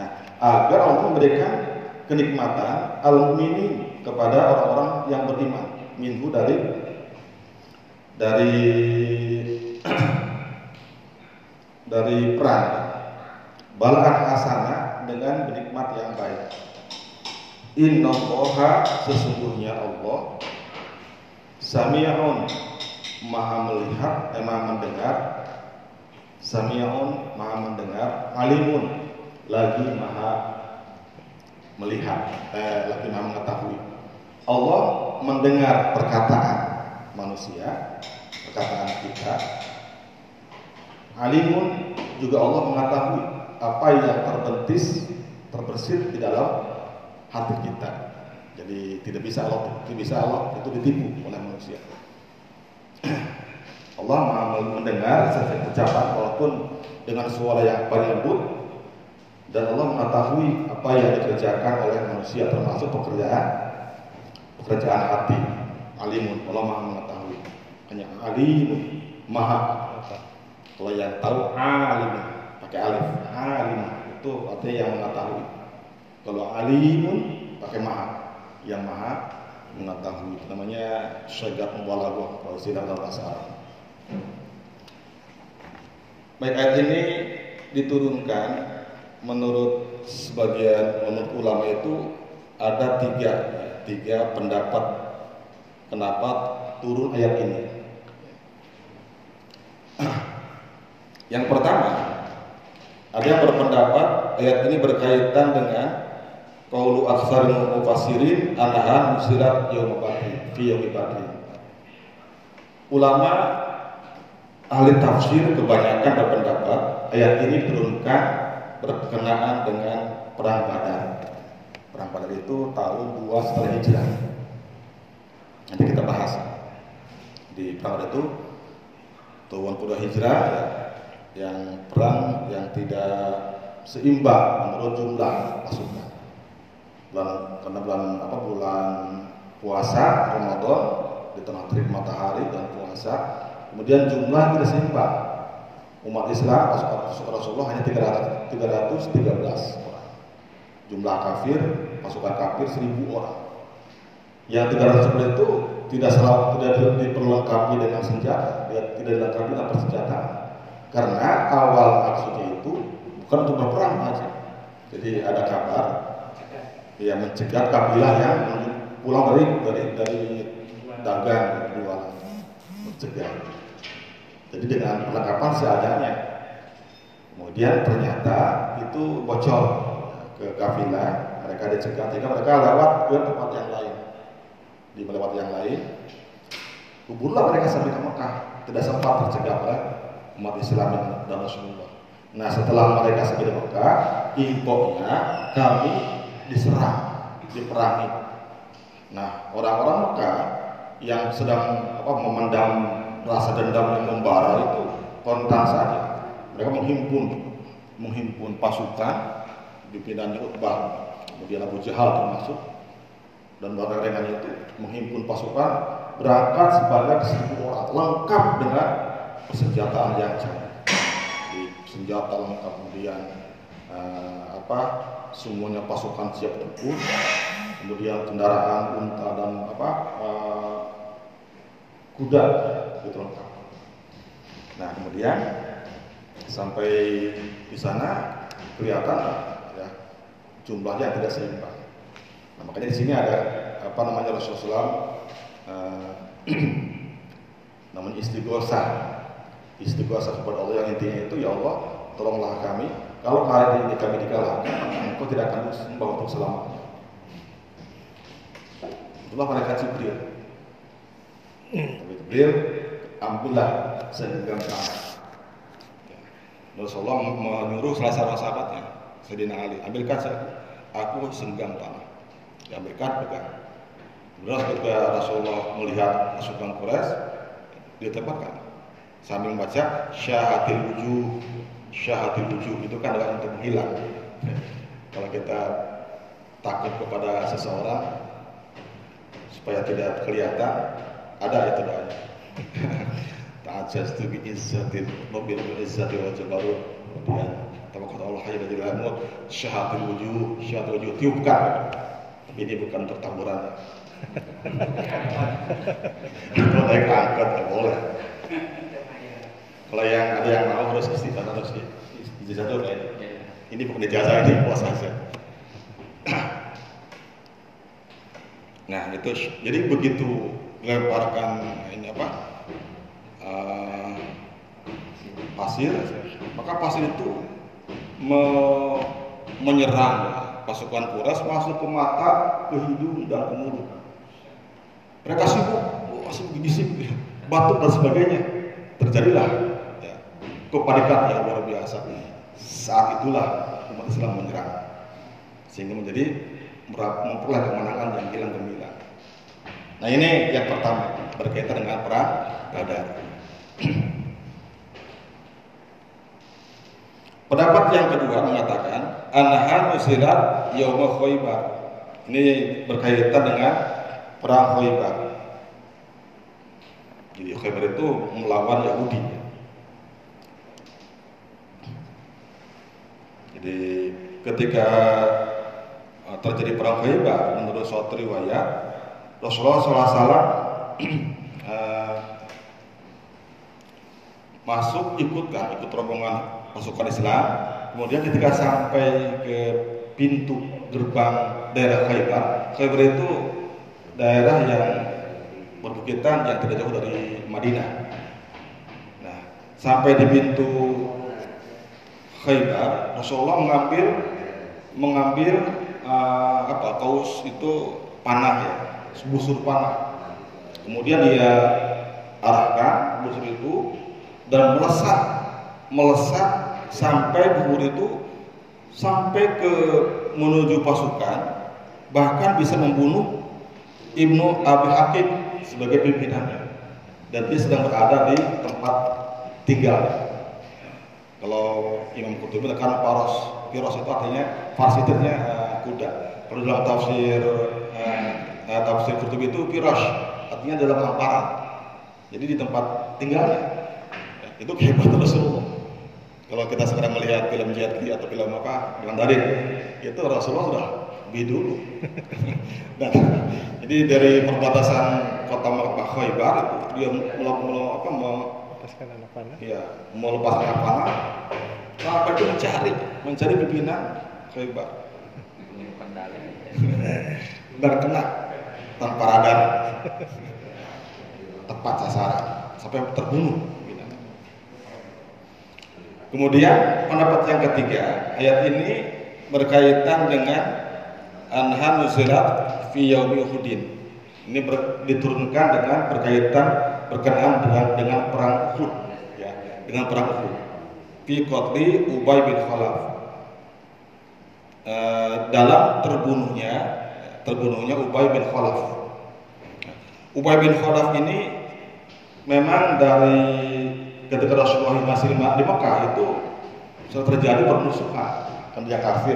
Nah, agar Allah memberikan kenikmatan al-mukminin kepada orang-orang yang beriman. Minhu dari dari dari perang. Balaan hasanah dengan nikmat yang baik. Inna sesungguhnya Allah Sami'un maha melihat, eh, maha mendengar. Sami'un maha mendengar. Alimun lagi maha melihat eh, lagi maha mengetahui Allah mendengar perkataan manusia perkataan kita Alimun juga Allah mengetahui apa yang terbentis terbersit di dalam hati kita. Jadi tidak bisa Allah, tidak bisa Allah itu ditipu oleh manusia. Allah mendengar setiap ucapan walaupun dengan suara yang paling lembut dan Allah mengetahui apa yang dikerjakan oleh manusia termasuk pekerjaan pekerjaan hati. Alimun, Allah maha mengetahui. Hanya alimun, maha. Kalau yang tahu alimun, pakai alif, alimun itu artinya yang mengetahui. Kalau alimun pakai maha, yang maha mengetahui. Namanya syagat mubalaghah kalau istilah dalam bahasa Arab. Baik ayat ini diturunkan menurut sebagian menurut ulama itu ada tiga tiga pendapat kenapa turun ayat ini. Yang pertama, ada yang berpendapat ayat ini berkaitan dengan Qaulu aksarul mufassirin anahan musirat badri fi. Ulama ahli tafsir kebanyakan berpendapat ayat ini diturunkan berkenaan dengan perang Badar. Perang Badar itu tahun 2 setelah Hijrah. Nanti kita bahas di perang Badar itu tahun kedua Hijrah ya, yang perang yang tidak seimbang menurut jumlah pasukan bulan karena bulan apa bulan puasa Ramadan di tengah terik matahari dan puasa kemudian jumlah tidak seimbang umat Islam pasukan Rasulullah hanya 300, 313 orang. Jumlah kafir pasukan kafir 1000 orang. Yang 300 itu tidak selalu tidak diperlengkapi dengan senjata tidak, tidak dilengkapi dengan persenjata. Karena awal maksudnya itu bukan untuk berperang aja. Jadi ada kabar ya mencegah kabilah yang pulang dari dari dari dagang jualan mencegah jadi dengan perlengkapan seadanya. Kemudian ternyata itu bocor ke kafilah. Mereka dicegah sehingga mereka lewat ke tempat yang lain. Di melewati yang lain kuburlah mereka sampai ke Mekah. Tidak sempat tercegah oleh umat Islam dan Rasulullah. Nah setelah mereka sampai di Mekah infonya kami diserang, diperangi. Nah, orang-orang Mekah yang sedang apa memendam rasa dendam yang membara itu kontan saja. Mereka menghimpun menghimpun pasukan pimpinannya Utbah, kemudian Abu Jahal termasuk. Dan barang itu menghimpun pasukan berangkat sebanyak seribu orang lengkap dengan persenjataan yang canggih senjata lengkap kemudian uh, apa semuanya pasukan siap tempur kemudian kendaraan unta dan apa uh, kuda gitu lengkap nah kemudian sampai di sana kelihatan ya jumlahnya tidak seimbang nah, makanya di sini ada apa namanya Rasulullah uh, namanya istighosah istighosah kepada Allah yang intinya itu ya Allah tolonglah kami kalau hari ini kami dikalahkan, engkau tidak akan membawa untuk selamanya. Itulah mereka Jibril. Jibril, ambillah segenggam tangan. Rasulullah menyuruh salah seorang sahabatnya, Sayyidina Ali, ambilkan aku senggam tanah. Diambilkan, pegang. Kemudian ketika Rasulullah melihat pasukan Quraisy, dia tempatkan sambil membaca syahatil wujuh syahatil wujud itu kan adalah untuk menghilang. Kalau kita takut kepada seseorang supaya tidak kelihatan, ada itu doanya. Ta'ajjaz tu bi izzatin, mobil bi izzati wa jabarut. Kemudian Tawakkal Allah hayya la ilaha syahatul wujuh, syahatul wujuh tiupkan. Tapi ini bukan untuk tamburan. Kalau naik angkat nggak boleh. Kalau yang ada yang mau harus istighfar harus ijazah dulu ya. Ini bukan ijazah ini puas saja. Nah itu jadi begitu lemparkan ini apa uh, pasir, maka pasir itu me menyerang pasukan Kuras masuk ke mata, ke hidung dan ke mulut. Mereka sibuk, oh, sibuk gini sibuk, batuk dan sebagainya. Terjadilah ya, kepanikan yang luar biasa. Saat itulah umat Islam menyerang, sehingga menjadi memperoleh kemenangan yang hilang gemilang. Nah ini yang pertama berkaitan dengan perang Badar. Pendapat yang kedua mengatakan anha nusilat yauma Khaybar. Ini berkaitan dengan perang Khaybar. Jadi Khaybar itu melawan Yahudi. Jadi ketika uh, terjadi perang Khaybar menurut suatu riwayat Rasulullah SAW uh, masuk ikut kan ikut rombongan pasukan Islam. Kemudian ketika sampai ke pintu gerbang daerah Khaybar Khaybar itu daerah yang berbukitan yang tidak jauh dari Madinah. Nah sampai di pintu Khaybar Rasulullah mengambil mengambil uh, apa kaus itu panah ya busur panah kemudian dia arahkan busur itu dan melesat melesat sampai buhur itu sampai ke menuju pasukan bahkan bisa membunuh Ibnu Abi Hakim sebagai pimpinannya. Dan dia sedang berada di tempat tinggal. Kalau Imam Qurtubi karena paros piros itu artinya farsitirnya uh, kuda. Kalau dalam tafsir uh, uh, tafsir Qurtubi itu piros artinya dalam hamparan jadi di tempat tinggalnya itu kehebatan Rasulullah kalau kita sekarang melihat film Jet Li atau film apa, film Darin, itu Rasulullah sudah lebih dulu. Dan jadi dari perbatasan kota Makkah Khaybar dia mau apa mau lepaskan anak panah. Ya, mau lepas anak panah. Sampai itu mencari, mencari pimpinan Khaybar. Dan kena tanpa radar, tepat sasaran, sampai terbunuh. Kemudian pendapat yang ketiga, ayat ini berkaitan dengan anha nuzilat fi yaumi Uhudin. Ini ber, diturunkan dengan berkaitan berkenaan dengan dengan perang Uhud ya, dengan perang Uhud. Fi qatli Ubay bin Khalaf. E, dalam terbunuhnya terbunuhnya Ubay bin Khalaf. Ubay bin Khalaf ini memang dari ketika Rasulullah masih di Mekah itu sudah terjadi permusuhan kan dia kafir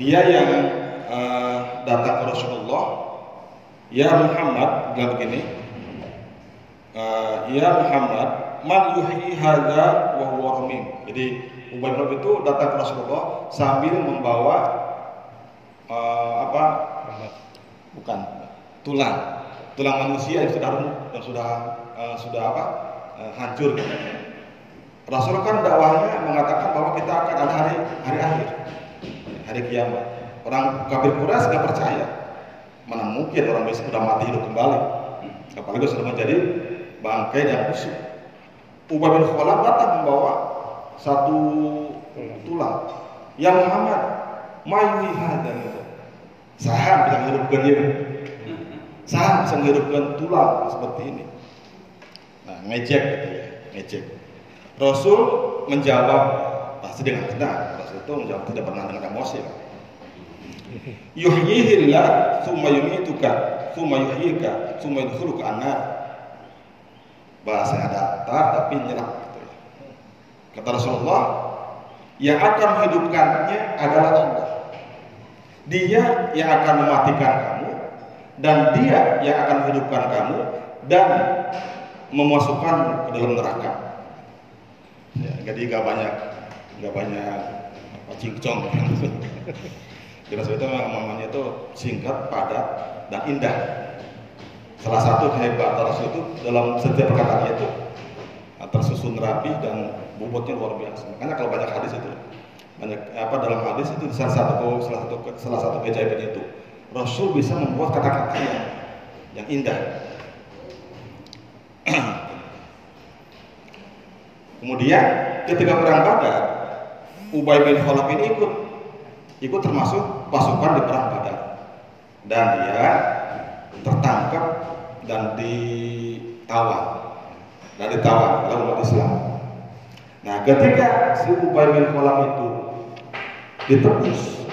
dia yang uh, datang ke Rasulullah ya Muhammad bilang begini uh, ya Muhammad man yuhi hadza wa huwa jadi Ubay bin itu datang ke Rasulullah sambil membawa uh, apa bukan tulang tulang manusia yang sudah yang sudah uh, sudah apa uh, hancur. Rasul kan dakwahnya mengatakan bahwa kita akan ada hari hari akhir, hari kiamat. Orang kafir Quraisy nggak percaya. Mana mungkin orang bisa sudah mati hidup kembali. Apalagi sudah menjadi bangkai dan busuk. Ubay bin Khalaf datang membawa satu tulang. Ya Muhammad, mayu dan itu. Saham bisa menghidupkan ini. Saham bisa menghidupkan tulang seperti ini. Nah, ngejek gitu ya, ngejek. Rasul menjawab pasti dengan tenang. Rasul itu menjawab tidak pernah dengan emosi. Yuhyihillah thumma yumituka thumma yuhyika thumma yudkhuluka annar. Bahasa datar tapi nyerap gitu ya. Kata Rasulullah, yang akan menghidupkannya adalah Allah. Dia yang akan mematikan kamu dan dia yang akan menghidupkan kamu dan memasukkan ke dalam neraka. Ya, jadi gak banyak nggak banyak cincong. Rasul itu namanya itu singkat, padat, dan indah. Salah satu kehebat Rasul itu dalam setiap perkataannya itu tersusun rapi dan bobotnya luar biasa. Makanya kalau banyak hadis itu apa dalam hadis itu salah satu salah satu salah satu keajaiban itu Rasul bisa membuat kata-kata yang yang indah. Kemudian ketika perang Badar, Ubay bin Khalaf ini ikut ikut termasuk pasukan di perang Badar dan dia tertangkap dan ditawan dan ditawan oleh umat Islam. Nah, ketika si Ubay bin Khalaf itu ditebus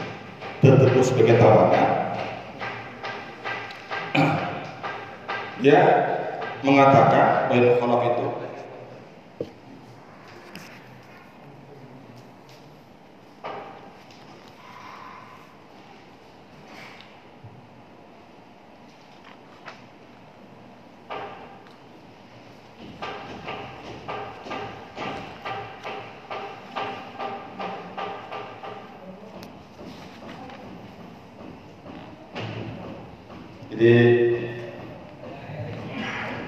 ditebus sebagai tawanan, dia mengatakan Ubay bin Khalaf itu Jadi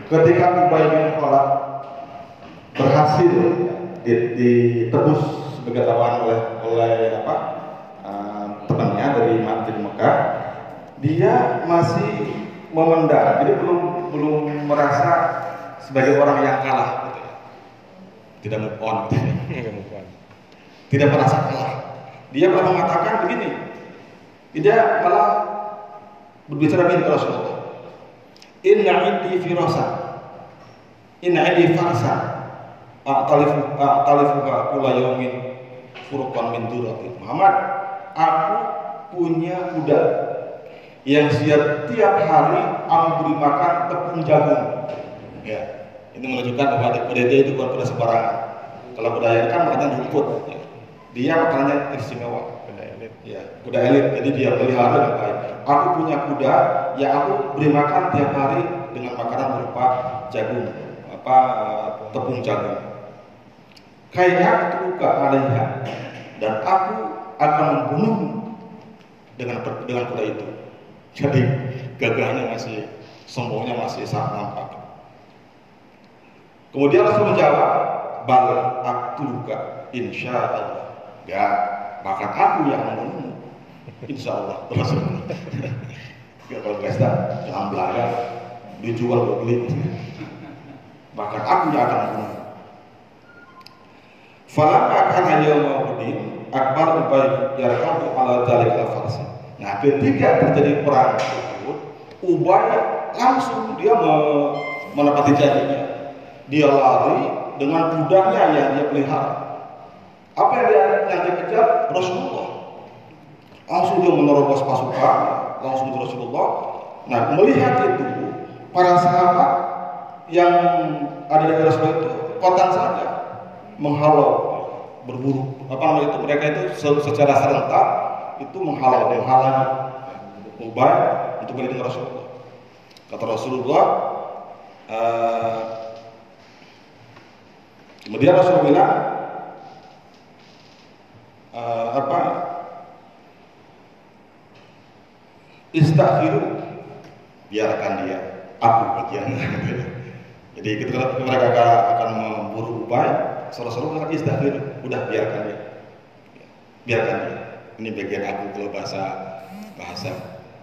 ketika Ubay bin Khalaf berhasil ditebus sebagai tawanan oleh oleh apa uh, temannya dari Masjid Mekah, dia masih memendam, jadi belum belum merasa sebagai orang yang kalah, gitu ya. tidak move on, tidak merasa kalah. Dia malah mengatakan begini, dia malah berbicara ke Rasulullah. Inna indi firasa. Inna indi farsa. A'talifu a'talifuha kula yaumin furqan min durati. Muhammad, aku punya kuda yang setiap hari aku beri makan tepung jagung. Ya, ini menunjukkan bahwa kuda dia itu bukan kuda sembarangan. Kalau kuda yang kan makannya rumput. Ya. Dia makanannya istimewa ya kuda elit jadi dia pelihara dengan aku punya kuda yang aku beri makan tiap hari dengan makanan berupa jagung apa tepung jagung. Kayak tuka alaiha dan aku akan membunuh dengan dengan kuda itu. Jadi gagahnya masih sombongnya masih sangat nampak. Kemudian Rasul menjawab bal aktuka insya Allah. Ya maka aku yang membunuhmu insya Allah Rasul ya kalau pesta jangan belakang dijual beli. Maka aku yang akan membunuh Falam akan hanya Uhudin Akbar Ubay yarkabu ala dalik al farsi Nah ketika terjadi perang Uhud Ubay langsung dia menepati janjinya. Dia lari dengan kudanya yang dia pelihara. Apa yang dia yang dia kejar? Rasulullah langsung dia menerobos pasukan langsung ke Rasulullah. Nah melihat itu para sahabat yang ada di Rasulullah itu kotan saja menghalau berburu. Apa namanya itu? Mereka itu secara serentak itu menghalau menghalangi Ubay untuk melindungi Rasulullah. Kata Rasulullah uh, kemudian Rasulullah bilang uh, apa istakhiru biarkan dia. Aku bagian jadi ketika mereka akan memburu Ubay Rasulullah bilang istakhiru udah biarkan dia. Biarkan dia. Ini bagian aku kalau bahasa bahasa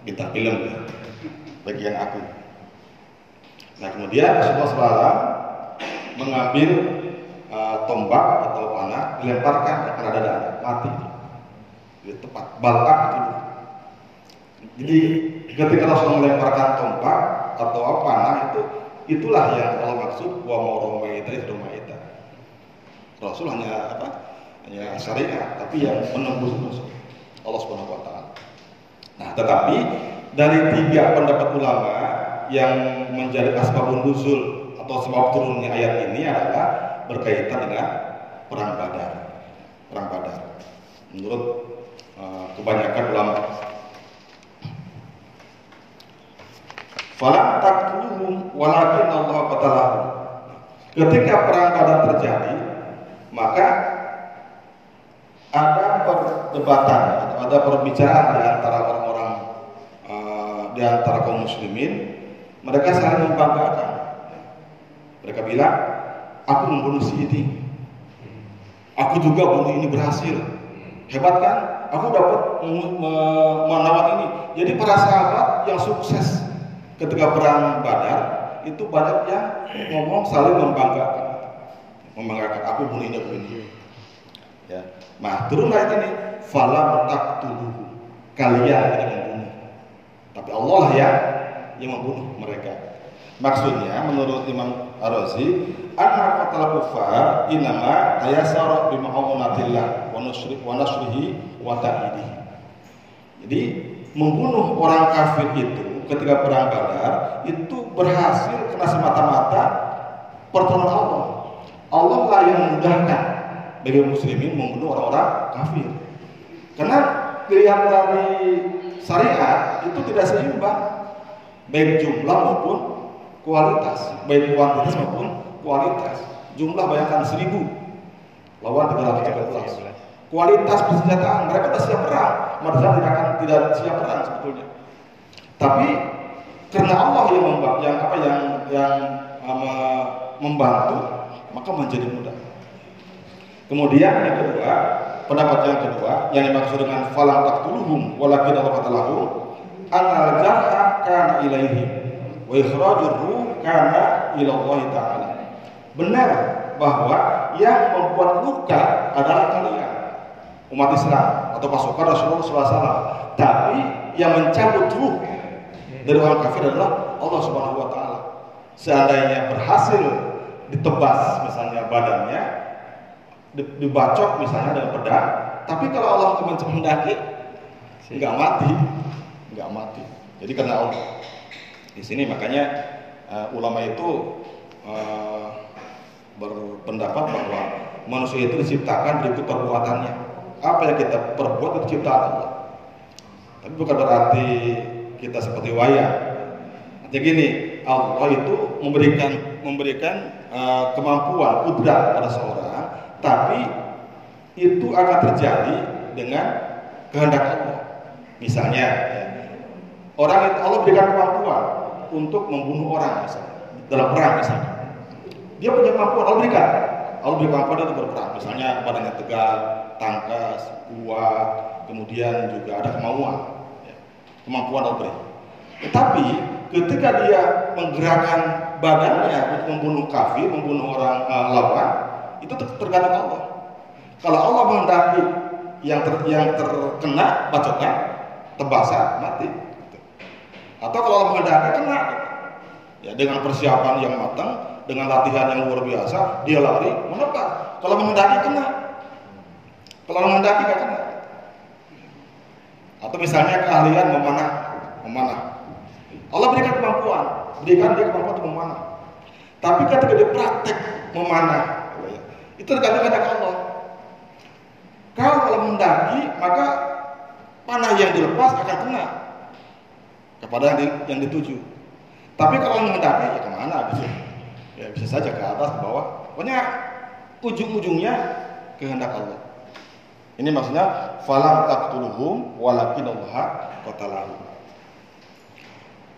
bintang film ya. bagian aku. Nah kemudian Rasulullah SAW mengambil uh, tombak atau panah dilemparkan ke ada dada mati. Di tepat. Balak itu jadi ketika Rasul melemparkan tombak atau apa panah itu itulah yang Allah maksud wa mauromaita itu maita Rasul hanya apa hanya syariat tapi yang menembus Allah Subhanahu wa taala nah tetapi dari tiga pendapat ulama yang menjadi asbabun nuzul atau sebab turunnya ayat ini adalah berkaitan dengan perang Badar. Perang Badar. Menurut uh, kebanyakan ulama. Falam taqtuluhum walakin Allah qatalahum. Ketika perang Badar terjadi, maka ada perdebatan atau ada perbicaraan di antara orang-orang uh, di antara kaum muslimin. Mereka saling membanggakan. Mereka bilang aku membunuh si ini aku juga bunuh ini berhasil. Hebat kan? Aku dapat menawan ini. Jadi para sahabat yang sukses ketika perang badar itu banyak yang ngomong saling membanggakan membanggakan aku bunuh ini aku ini ya Nah, turun ayat ini, falam taqtuluhu. Kalian tidak membunuh. Tapi Allah lah ya yang membunuh mereka. Maksudnya menurut Imam Ar-Razi, anna qatal kufar inama tayasara bi ma'unatillah wa nusri wa nasrihi wa ta'idihi. Jadi membunuh orang kafir itu ketika perang Badar itu berhasil karena semata-mata pertolongan Allah. Allah lah yang memudahkan bagi muslimin membunuh orang-orang kafir. Karena pilihan dari syariat itu tidak seimbang baik jumlah maupun kualitas, baik kuantitas maupun kualitas. Jumlah bayangkan seribu lawan 313. Kualitas persenjataan mereka sudah siap perang, mereka tidak akan tidak siap perang sebetulnya. Tapi karena Allah yang membantu, yang apa yang yang um, membantu, maka menjadi mudah. Kemudian yang kedua, pendapat yang kedua yang dimaksud dengan falam taqtuluhum walakin Allah qatalahu anal jarha kana ilaihi wa ikhrajur ruh kana ila taala. Benar bahwa yang membuat luka adalah kalian umat Islam atau pasukan Rasulullah SAW. Tapi yang mencabut ruh dari orang kafir adalah Allah Subhanahu Wa Taala. Seandainya berhasil ditebas misalnya badannya, dibacok misalnya dengan pedang, tapi kalau Allah mendaki nggak mati, nggak mati. Jadi karena Allah di sini makanya uh, ulama itu uh, berpendapat bahwa manusia itu diciptakan berikut perbuatannya. Apa yang kita perbuat itu ciptaan Allah. Tapi bukan berarti kita seperti wayang. Jadi gini, Allah itu memberikan memberikan uh, kemampuan kudrat pada seorang tapi itu akan terjadi dengan kehendak Allah. Misalnya, ya, orang itu Allah berikan kemampuan untuk membunuh orang misalnya dalam perang misalnya. Dia punya kemampuan Allah berikan. Allah berikan kemampuan untuk berperang. Misalnya badannya tegak, tangkas, kuat, kemudian juga ada kemauan. Kemampuan beri. Tetapi ketika dia menggerakkan badannya untuk membunuh kafir, membunuh orang uh, lawan, itu tergantung Allah. Kalau Allah menghendaki yang ter, yang terkena bacokan, tebasan, mati. Atau kalau Allah menghendaki kena, ya dengan persiapan yang matang, dengan latihan yang luar biasa, dia lari menebas. Kalau menghendaki kena, kalau menghendaki kena. Atau misalnya keahlian memanah, memanah. Allah berikan kemampuan, berikan dia kemampuan untuk memanah. Tapi ketika dia praktek memanah, itu tergantung pada Allah. Kalau kalau mendaki, maka panah yang dilepas akan kena kepada yang, di, yang dituju. Tapi kalau mendaki, ya ke mana bisa? Ya bisa saja ke atas, ke bawah. Pokoknya ujung-ujungnya kehendak Allah. Ini maksudnya falam taqtuluhum walakin Allah qatalahu.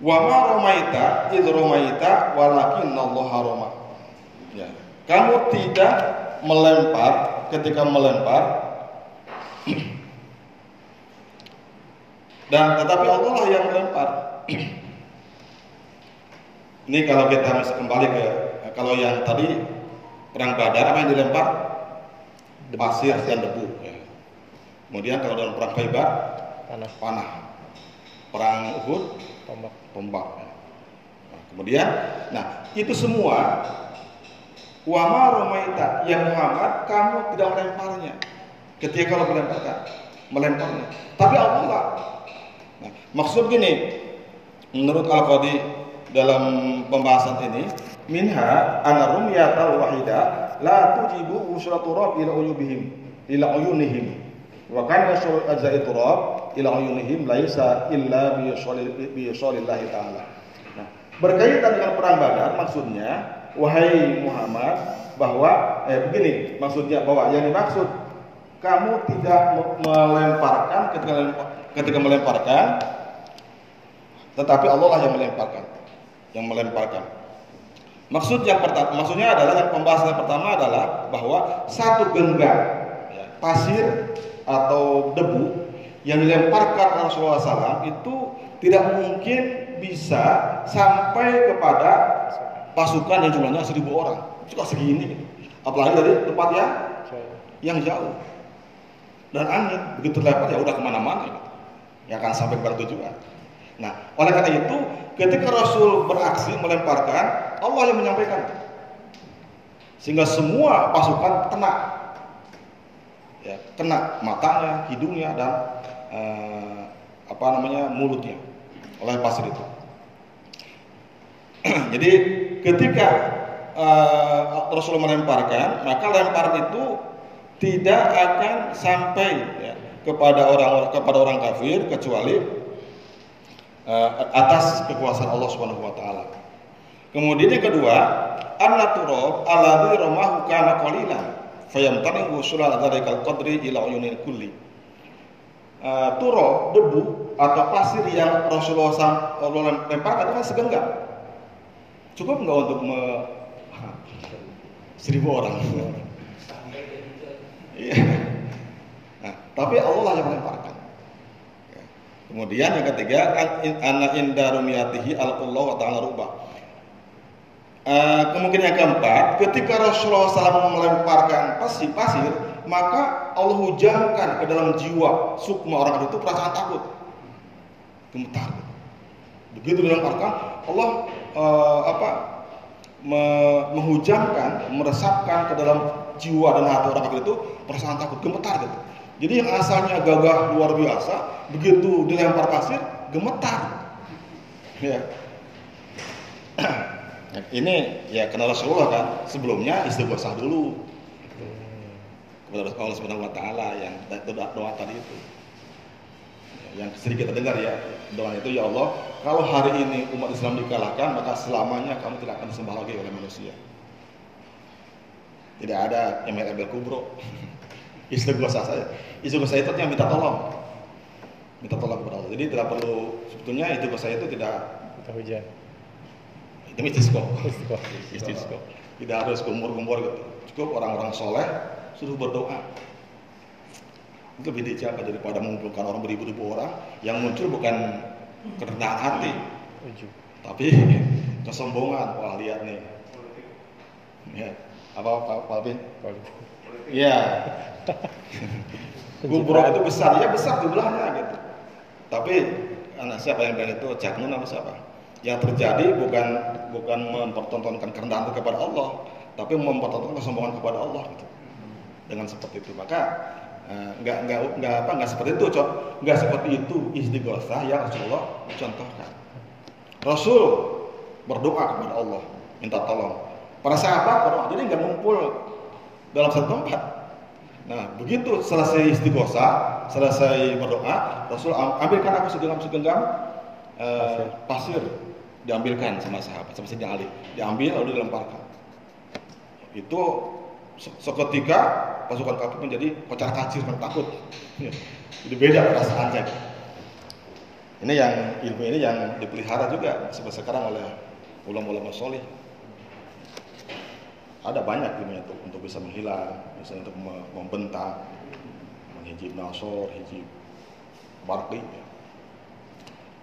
Wa ma ramaita id ramaita walakin Allah rama. Ya. Kamu tidak melempar ketika melempar dan tetapi Allah lah yang melempar ini kalau kita masih kembali ke kalau yang tadi perang badar apa yang dilempar pasir dan debu. Kemudian kalau dalam perang Khaybar panah panah perang Uhud tombak. tombak. Nah, kemudian nah itu semua Wama romaita ya Muhammad kamu tidak melemparnya. Ketika kalau melemparkan melemparnya. Tapi Allah nah, maksud gini menurut Al Qadi dalam pembahasan ini minha ana rumyata wahida la tujibu usulatu rab ila uyubihim ila uyunihim wa kan yasul ajza'i turab ila uyunihim laisa illa bi yusalillahi ta'ala. Nah, berkaitan dengan perang Badar maksudnya wahai Muhammad bahwa eh begini maksudnya bahwa yang dimaksud kamu tidak melemparkan ketika ketika melemparkan tetapi Allah lah yang melemparkan yang melemparkan. Maksud yang pertama maksudnya adalah yang pembahasan yang pertama adalah bahwa satu genggam ya, pasir atau debu yang dilemparkan Rasulullah SAW itu tidak mungkin bisa sampai kepada pasukan yang jumlahnya seribu orang. Cuma segini apalagi dari tempat yang yang jauh. Dan angin begitu lebar ya udah ke mana-mana gitu. ya akan sampai kepada tujuan. Nah oleh karena itu ketika Rasul beraksi melemparkan Allah yang menyampaikan. Sehingga semua pasukan kena ya kena matanya hidungnya dan eh, apa namanya mulutnya oleh pasir itu jadi ketika uh, Rasul melemparkan maka lemparan itu tidak akan sampai ya, kepada orang kepada orang kafir kecuali uh, atas kekuasaan Allah Subhanahu wa taala. Kemudian yang kedua, an-naturab alladhi ramahu kana fayamtani wusulal dzarikal qadri ila uyunil kulli. Turab debu atau pasir yang Rasulullah SAW lemparkan kan segenggam. Cukup nggak untuk me, seribu orang? Iya. Nah, tapi Allah yang melemparkan. Ya. Kemudian yang ketiga, anak inda rumiyatihi alqullah wa ta'ala rubah. Uh, kemungkinan yang keempat, ketika Rasulullah SAW melemparkan pasir, pasir, maka Allah hujamkan ke dalam jiwa sukma orang itu perasaan takut, gemetar. Begitu dilemparkan, Allah uh, apa me menghujamkan, meresapkan ke dalam jiwa dan hati orang itu perasaan takut, gemetar gitu. Jadi yang asalnya gagah luar biasa, begitu dilempar pasir, gemetar. Ya. ini ya kenal Rasulullah kan, sebelumnya istighosah dulu kepada Allah Subhanahu wa taala yang doa, doa tadi itu. Yang sering kita dengar ya, doa itu ya Allah, kalau hari ini umat Islam dikalahkan, maka selamanya kamu tidak akan disembah lagi oleh manusia. Tidak ada yang merembel kubro. Istighosah saya. Istighosah itu yang minta tolong. Minta tolong kepada Allah. Jadi tidak perlu sebetulnya istighosah itu tidak Minta hujan. Itu istisqo. Istisqo. Tidak harus kumur-kumur gitu. Cukup orang-orang soleh suruh berdoa. Itu beda siapa daripada mengumpulkan orang beribu-ribu orang yang muncul bukan kerendahan hati, tapi kesombongan. Wah lihat nih. Ya. Apa Pak Alvin? Iya. Kubro itu besar, ya besar jumlahnya gitu. Tapi anak siapa yang bilang itu Cak Nun apa siapa? Yang terjadi bukan bukan mempertontonkan kerendahan itu kepada Allah, tapi mempertontonkan kesombongan kepada Allah gitu. Dengan seperti itu maka eh, nggak nggak nggak apa nggak seperti itu cok nggak seperti itu istighosah yang Rasulullah contohkan. Rasul berdoa kepada Allah minta tolong. Para sahabat berdoa jadi nggak ngumpul dalam satu tempat. Nah, begitu selesai istighosah, selesai berdoa, Rasul am- ambilkan aku segenggam segenggam eh, pasir. Diambilkan sama sahabat, sama Sayyidina Ali, diambil lalu dilemparkan. Itu se- seketika pasukan kafir menjadi kocar kacir karena takut. Ya, Jadi beda perasaannya. Ini yang ilmu ini yang dipelihara juga sampai sekarang oleh ulama-ulama soleh. Ada banyak ilmunya untuk, untuk bisa menghilang, bisa untuk me- membentak, menghijib nasor, hijib barqi. ya.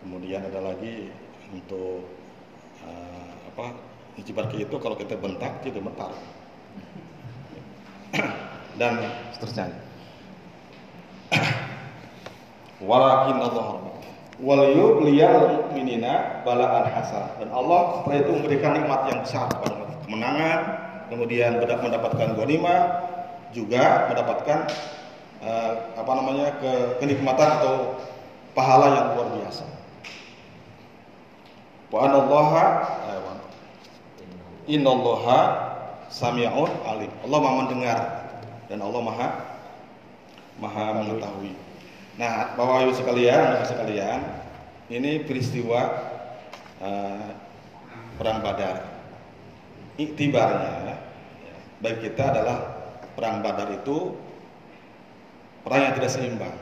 Kemudian ada lagi untuk eh, apa barqi itu kalau kita bentak dia gemetar. Dan seterusnya. Walakin Allah wal yubliyal mu'minina balaan hasan dan Allah setelah itu memberikan nikmat yang besar kepada kemenangan kemudian mendapat- mendapatkan ghanimah juga mendapatkan eh, apa namanya ke, kenikmatan atau pahala yang luar biasa wa anallaha innallaha sami'un alim. Allah maha mendengar dan Allah maha maha mengetahui. Nah, Bapak Ibu sekalian, Bapak sekalian, ini peristiwa eh, perang Badar. Iktibarnya bagi kita adalah perang Badar itu perang yang tidak seimbang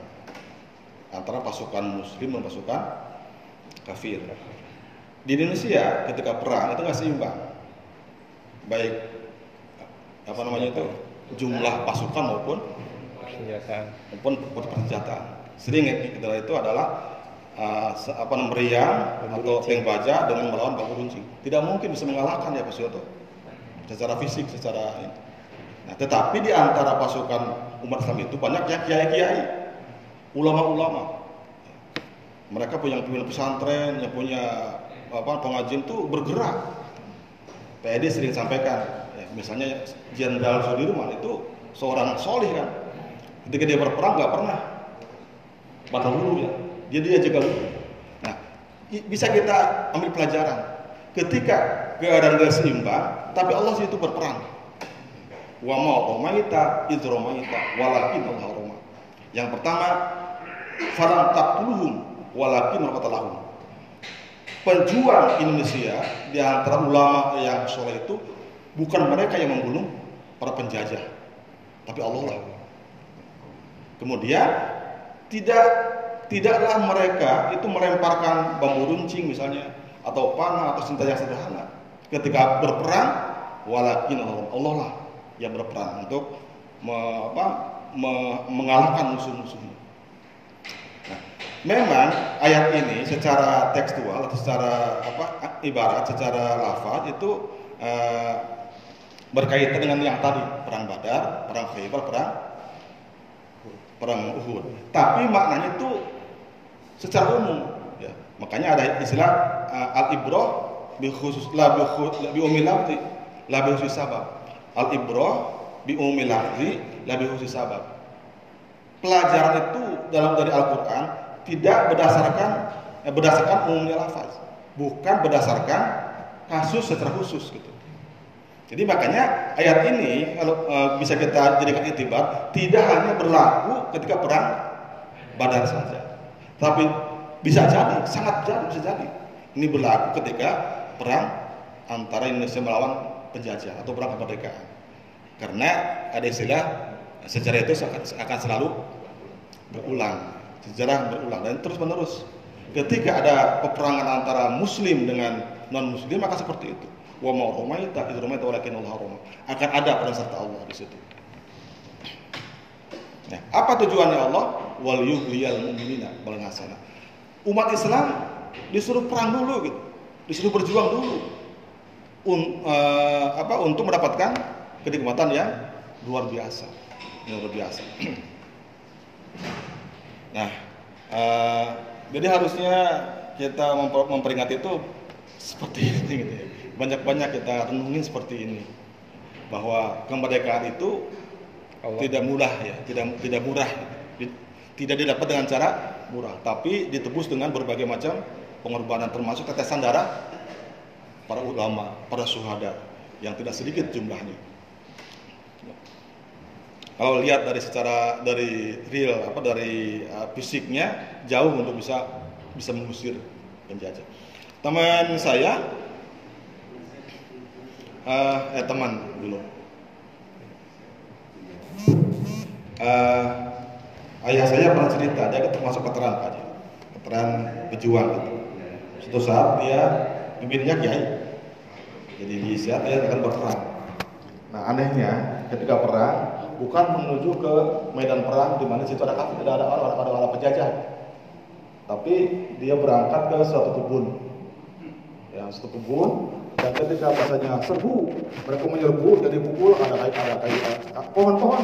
antara pasukan muslim dan pasukan kafir. Di Indonesia ketika perang itu nggak seimbang, baik apa namanya itu jumlah pasukan maupun senjata maupun persenjataan. Sering kita itu adalah uh, apa namanya meriam atau tank baja dengan melawan bambu runcing. Tidak mungkin bisa mengalahkan ya Pak secara fisik, secara ini. Nah, tetapi di antara pasukan umat Islam itu banyak yang kiai-kiai, ulama-ulama. Mereka punya pimpinan pesantren, yang punya apa pengajian itu bergerak. PD sering sampaikan, ya, misalnya Jenderal Sudirman itu seorang solih kan. Ketika dia berperang nggak pernah batal dulu ya. Dia dia jaga dulu. Nah, bisa kita ambil pelajaran. Ketika keadaan gak seimbang, tapi Allah itu berperang. Wa ma romaita id romaita walakin Allah. Yang pertama, falam taqtuluhum walakin qatalahum. Penjuang Indonesia di antara ulama yang soleh itu bukan mereka yang membunuh para penjajah, tapi Allah lah. Kemudian tidak tidaklah mereka itu melemparkan bambu runcing misalnya atau panah atau senjata yang sederhana. Ketika berperang, walakin Allah, Allah lah yang berperan untuk me, apa, me, mengalahkan musuh-musuhnya. Memang ayat ini secara tekstual atau secara apa ibarat, secara lafaz itu uh, berkaitan dengan yang tadi perang Badar, perang Khaybar, perang perang Uhud. Tapi maknanya itu secara umum. Ya. Makanya ada istilah uh, al-ibrah bi khusus la bi umil lafzi la bi khusus sabab. Al-ibrah bi umil lafzi la bi khusus sabab. Pelajaran itu dalam dari Al-Qur'an tidak berdasarkan eh, berdasarkan umumnya lafaz, bukan berdasarkan kasus secara khusus gitu. Jadi makanya ayat ini kalau e, bisa kita jadikan itibar tidak hanya berlaku ketika perang Badar saja, tapi bisa jadi, sangat jadi bisa jadi. Ini berlaku ketika perang antara Indonesia melawan penjajah atau perang kemerdekaan. Karena ada istilah sejarah itu akan selalu berulang, sejarah berulang dan terus menerus. Ketika ada peperangan antara Muslim dengan non Muslim maka seperti itu wa ma rumaita id rumaita walakin Allah rama. Akan ada peran serta Allah di situ. Nah, apa tujuannya Allah? Wal yuhliyal mu'minina bal Umat Islam disuruh perang dulu gitu. Disuruh berjuang dulu. Un, uh, apa untuk mendapatkan kenikmatan yang luar biasa. Luar biasa. nah, uh, jadi harusnya kita memperingati itu seperti ini gitu ya banyak-banyak kita renungin seperti ini bahwa kemerdekaan itu Allah. tidak mudah ya, tidak tidak murah, tidak didapat dengan cara murah, tapi ditebus dengan berbagai macam pengorbanan termasuk tetesan darah para ulama, para suhada yang tidak sedikit jumlahnya. Kalau lihat dari secara dari real apa dari uh, fisiknya jauh untuk bisa bisa mengusir penjajah. Teman saya uh, eh teman dulu. Uh, ayah saya pernah cerita dia termasuk veteran pak. Veteran pejuang gitu. Suatu saat dia pimpinnya kiai. Jadi di siat dia akan berperang. Nah anehnya ketika perang bukan menuju ke medan perang di mana situ ada kafir tidak ada orang ada orang penjajah. Tapi dia berangkat ke suatu kebun. Yang suatu kebun dan ketika bahasanya serbu mereka menyerbu jadi pukul ada kayak ada kayak pohon-pohon.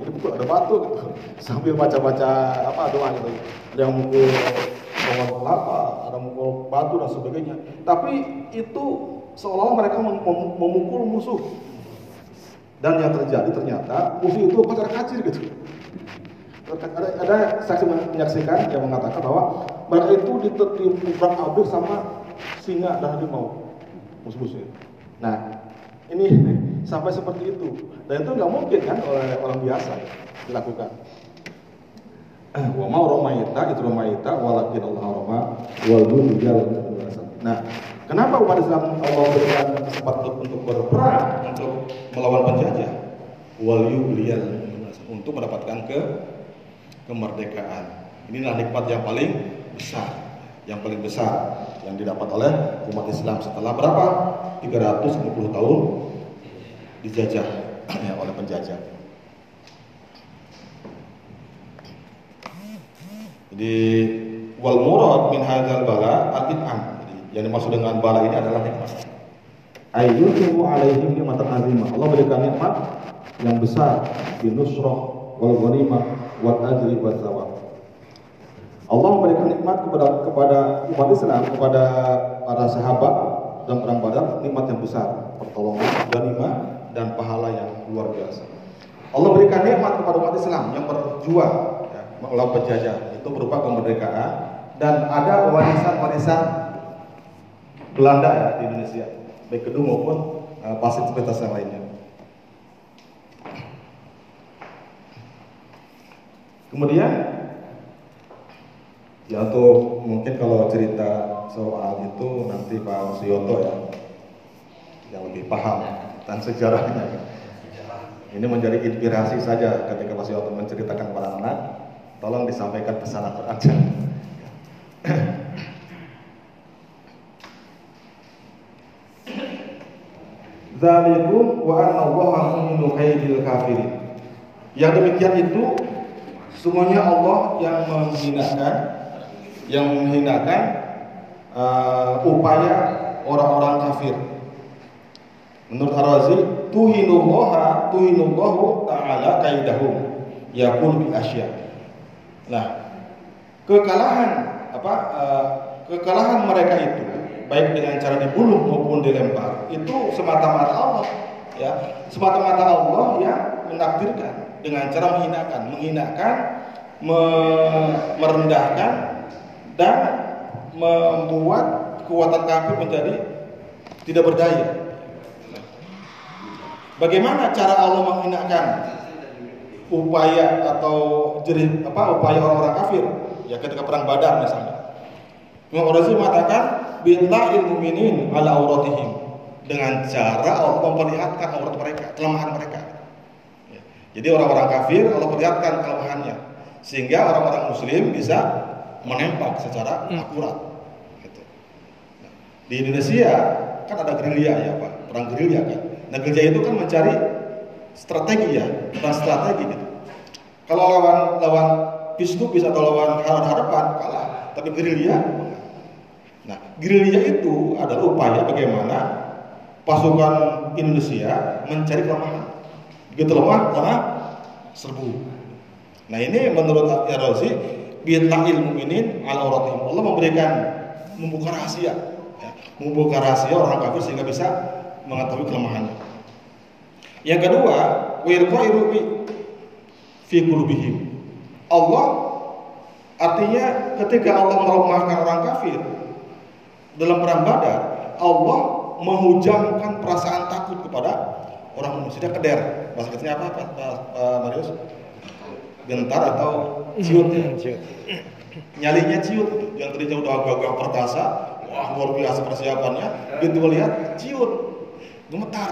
Jadi pukul ada batu gitu. Sambil baca-baca apa doa gitu. Ada yang mukul pohon kelapa ada mukul batu dan sebagainya. Tapi itu seolah-olah mereka memukul musuh dan yang terjadi ternyata musuh itu pacar kacir gitu ada, ada saksi menyaksikan yang mengatakan bahwa mereka itu ditebak abrik sama singa dan harimau musuh-musuh. Nah, ini sampai seperti itu. Dan itu nggak mungkin kan oleh orang biasa dilakukan. Wa mau romaita itu romaita walakin Allah roma wal Nah, kenapa umat Islam Allah berikan kesempatan untuk berperang untuk melawan penjajah? Wal yubliyal untuk mendapatkan ke kemerdekaan. Inilah nikmat yang paling besar, yang paling besar yang didapat oleh umat Islam setelah berapa? 350 tahun dijajah ya, oleh penjajah. Jadi wal murad min hadzal bala al it'am. Jadi yang dimaksud dengan bala ini adalah nikmat. Ayyuhu alaihim nikmatan azimah. Allah berikan nikmat yang besar binusrah wal ghanimah wal ajri wal zawab. Allah memberikan nikmat kepada kepada umat Islam, kepada para sahabat dan perang Badar nikmat yang besar, pertolongan, ghanimah dan pahala yang luar biasa. Allah berikan nikmat kepada umat Islam yang berjuang ya, melawan penjajah itu berupa kemerdekaan dan ada warisan-warisan Belanda ya di Indonesia, baik kedua maupun uh, fasilitas yang lainnya. Kemudian ya untuk mungkin kalau cerita soal itu nanti Pak Suyoto ya yang lebih paham tentang sejarahnya. Ini menjadi inspirasi saja ketika Pak Suyoto menceritakan kepada anak, tolong disampaikan pesan aja. Zalikum wa anna Allah mu'minu kaidil kafirin. Yang demikian itu Semuanya Allah yang menghinakan, yang menghinakan uh, upaya orang-orang kafir. Menurut Ar-Razi, tuhinullaha tuhinullahu ta'ala kaidahum yakun bil asya. Nah, kekalahan apa uh, kekalahan mereka itu baik dengan cara dibunuh maupun dilempar itu semata-mata Allah ya semata-mata Allah yang menakdirkan dengan cara menghinakan, menghinakan, me merendahkan dan membuat kekuatan kafir menjadi tidak berdaya. Bagaimana cara Allah menghinakan upaya atau jerih apa upaya orang-orang kafir ya ketika perang Badar misalnya. Imam Razi mengatakan bila minin ala auratihim dengan cara Allah memperlihatkan aurat mereka, kelemahan mereka. Jadi orang-orang kafir Allah perlihatkan kelemahannya sehingga orang-orang muslim bisa menembak secara hmm. akurat. Gitu. Nah, di Indonesia kan ada gerilya ya Pak, perang gerilya kan. Nah gerilya itu kan mencari strategi ya, perang strategi gitu. Kalau lawan lawan Pistus atau lawan harapan kalah, tapi gerilya gerilya itu adalah upaya bagaimana pasukan Indonesia mencari kelemahan Begitu lemah, lemah, serbu. Nah ini menurut Ar-Razi, ilmu ini. Allah memberikan membuka rahasia, ya, membuka rahasia orang kafir sehingga bisa mengetahui kelemahannya. Yang kedua, fi. Allah artinya ketika Allah melemahkan orang kafir dalam perang Badar, Allah menghujamkan perasaan takut kepada orang manusia keder. Bahasa apa Pak, Pak Marius? Gentar atau ciut ya? Nyalinya ciut. Yang tadinya udah agak-agak perkasa. Wah luar biasa persiapannya. Begitu lihat ciut. Gemetar.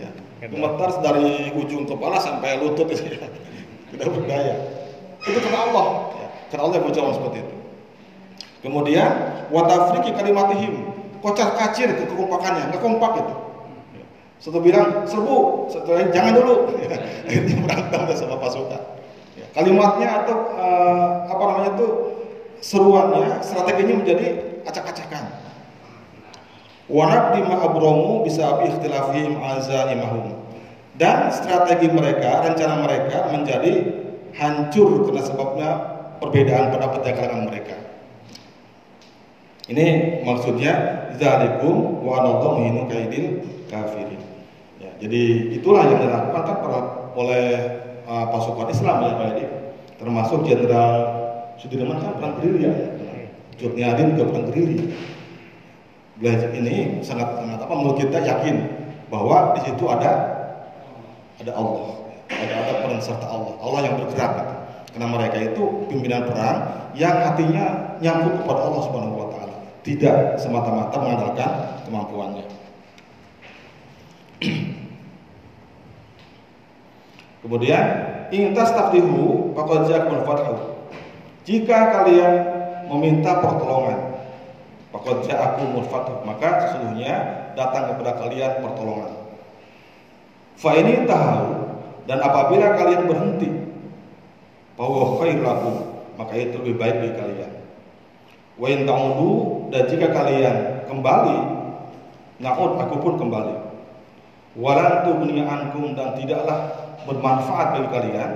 Ya. Gemetar. Dari ujung kepala sampai lutut. Ya tidak berdaya. Itu karena Allah. Ya. karena Allah yang berjalan seperti itu kemudian watafriki kalimatihim kocar kacir kekompakannya nggak kompak itu satu bilang serbu, satu lain jangan dulu. Akhirnya berantem sama pasukan. Ya, kalimatnya atau uh, apa namanya itu seruannya, strateginya menjadi acak-acakan. Wanab di ma'abromu bisa abi ikhtilafihim imahum. Dan strategi mereka, rencana mereka menjadi hancur karena sebabnya perbedaan pendapat di mereka. Ini maksudnya zalikum wa anallahu kaidil kafirin. Jadi itulah yang dilakukan kan oleh uh, pasukan Islam ya Pak Edi. Termasuk Jenderal Sudirman kan perang gerilya ya. Cut Nyadin juga perang gerilya. Belajar ini sangat sangat apa menurut kita yakin bahwa di situ ada ada Allah, ada ada peran serta Allah, Allah yang bergerak. Karena mereka itu pimpinan perang yang hatinya nyambung kepada Allah taala, tidak semata-mata mengandalkan kemampuannya. Kemudian in tastaftihu faqad ja'akumul fathu. Jika kalian meminta pertolongan, faqad ja'akumul fathu, maka sesungguhnya datang kepada kalian pertolongan. Fa ini tahu dan apabila kalian berhenti, bahwa khair maka itu lebih baik bagi kalian. Wa in ta'udu dan jika kalian kembali, na'ud aku pun kembali. Walan tughni dan tidaklah bermanfaat bagi kalian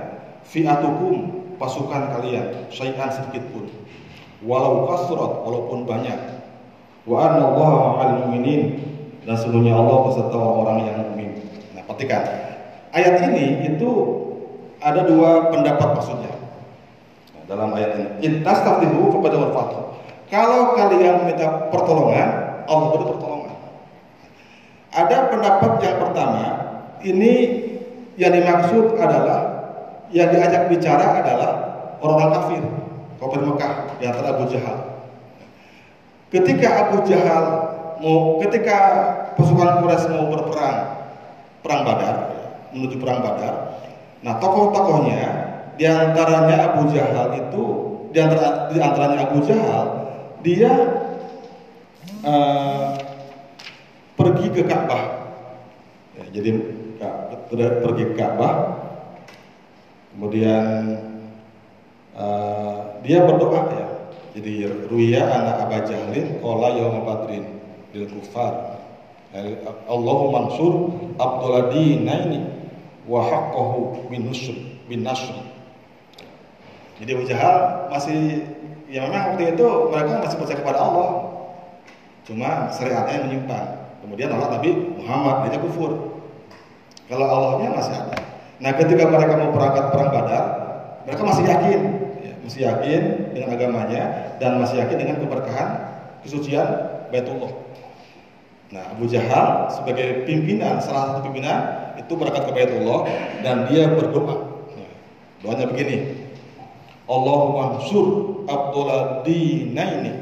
fi'atukum pasukan kalian syai'an sedikit pun walau kasrat walaupun banyak wa anna Allah ma'al mu'minin dan sebenarnya Allah beserta orang-orang yang mukmin. Nah, perhatikan. Ayat ini itu ada dua pendapat maksudnya. Nah, dalam ayat ini, "Intastaftihu kepada fathu." Kalau kalian meminta pertolongan, Allah beri pertolongan. Ada pendapat yang pertama, ini yang dimaksud adalah yang diajak bicara adalah orang-orang kafir, kafir Mekah di antara Abu Jahal. Ketika Abu Jahal mau ketika pasukan Quraisy mau berperang perang Badar menuju perang Badar, nah tokoh-tokohnya di antaranya Abu Jahal itu di antara di antaranya Abu Jahal dia uh, pergi ke Ka'bah. Ya, jadi pergi ke Ka'bah. Kemudian uh, dia berdoa ya. Jadi ruya anak Aba Jahlin qala yaum badrin lil kufar Allahumma mansur abduladinaini wa haqqahu bin nusr jadi Abu Jahal masih ya memang waktu itu mereka masih percaya kepada Allah cuma syariatnya menyimpang kemudian Allah Nabi Muhammad dia kufur kalau Allahnya masih ada. Nah, ketika mereka mau berangkat perang Badar, mereka masih yakin, ya, masih yakin dengan agamanya dan masih yakin dengan keberkahan kesucian Baitullah. Nah, Abu Jahal sebagai pimpinan, salah satu pimpinan itu berangkat ke Baitullah dan dia berdoa. Nah, doanya begini. Allahumma sur Abdullah dinaini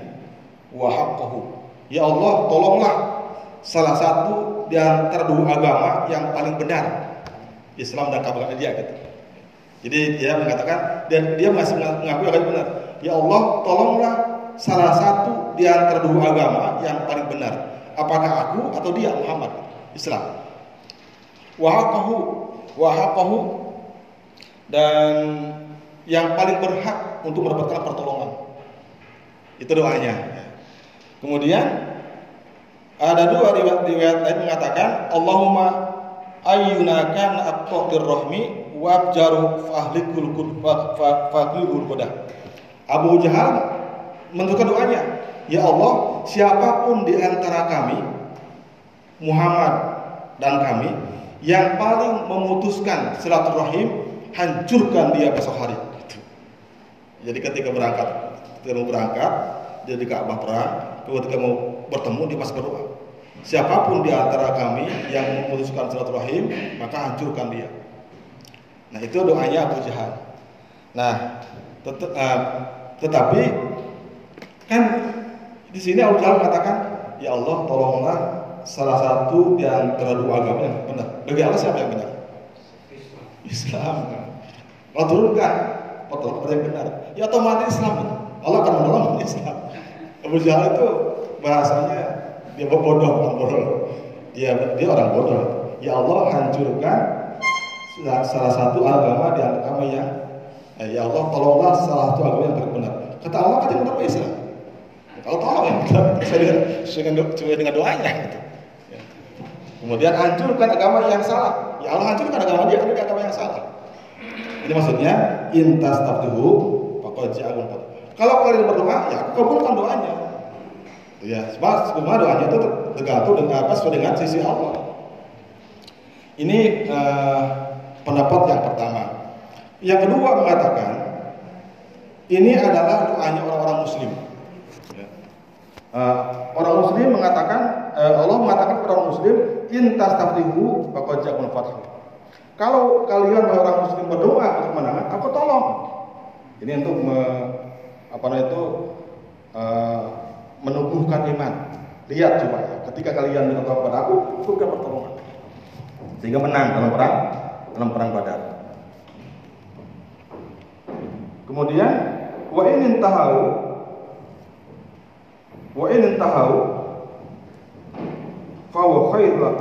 wa haqqahu. Ya Allah, tolonglah salah satu di antara dua agama yang paling benar Islam dan keagamaan dia gitu. Jadi dia mengatakan dan dia masih mengaku agama benar. Ya Allah, tolonglah salah satu di antara dua agama yang paling benar. Apakah aku atau dia Muhammad Islam? Wahakahu, wahakahu dan yang paling berhak untuk mendapatkan pertolongan. Itu doanya. Kemudian ada dua riwayat, riwayat lain mengatakan Allahumma ayyuna kan aqtir rahmi wa abjaru fahlikul fahlikul kudah. Abu Jahal menentukan doanya, ya Allah, siapa pun di antara kami Muhammad dan kami yang paling memutuskan silaturahim hancurkan dia besok hari. Jadi ketika berangkat, ketika mau berangkat, jadi Ka'bah perang, ketika mau bertemu di pas berdoa. Siapa pun di antara kami yang memutuskan silaturahim, maka hancurkan dia. Nah, itu doanya Abu Jahal. Nah, tet uh, tetapi kan di sini Abu Jahal mengatakan, "Ya Allah, tolonglah salah satu di antara dua agama yang benar." Bagi Allah siapa yang benar? Islam. Islam. Kalau turunkan, pertolongan yang benar. Ya otomatis Islam. Allah akan menolong Islam. Abu Jahal itu bahasanya dia bodoh orang bodoh dia dia orang bodoh ya Allah hancurkan salah satu agama di kami yang eh, ya Allah tolonglah salah satu agama yang benar kata Allah kan yang Islam kalau tolong ya sesuai dengan sesuai dengan doanya gitu. Ya. kemudian hancurkan agama yang salah ya Allah hancurkan agama dia karena agama yang salah ini maksudnya intas tabduhu kalau kalian berdoa ya aku kabulkan doanya Ya, sebab semua doanya itu tergantung dengan apa sesuai dengan sisi Allah. Ini uh, pendapat yang pertama. Yang kedua mengatakan ini adalah doanya orang-orang Muslim. Ya. Uh, orang Muslim mengatakan uh, Allah mengatakan kepada orang Muslim intas taftihu faqad Kalau kalian orang Muslim berdoa untuk aku tolong. Ini untuk me, apa itu uh, menumbuhkan iman. Lihat coba ya, ketika kalian minta kepada aku, akan pertolongan. Sehingga menang dalam perang dalam perang Badar. Kemudian wa in tahu wa in tahu fa khairul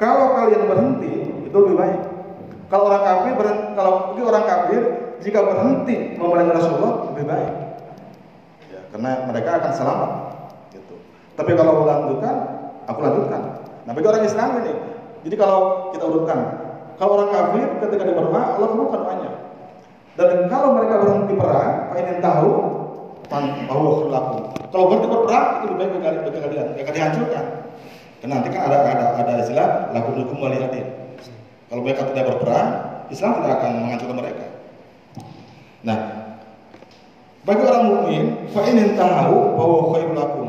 Kalau kalian berhenti itu lebih baik. Kalau orang kafir kalau bagi orang kafir jika berhenti memerangi Rasulullah lebih baik. Ya, karena mereka akan selamat. Gitu. Tapi kalau lanjutkan, aku lanjutkan. Nah bagi orang Islam ini, jadi kalau kita urutkan, kalau orang kafir ketika di berperang Allah kabulkan doanya. Dan kalau mereka berhenti perang, ini tahu bahwa berlaku. Kalau berhenti berperang itu lebih baik bagi kalian, akan dihancurkan. Karena nanti kan ada ada ada istilah lakum hukum waliyadin. Kalau mereka tidak berperang, Islam tidak akan menghancurkan mereka. Nah, bagi orang mukmin, fa in tahu bahwa khairul lakum.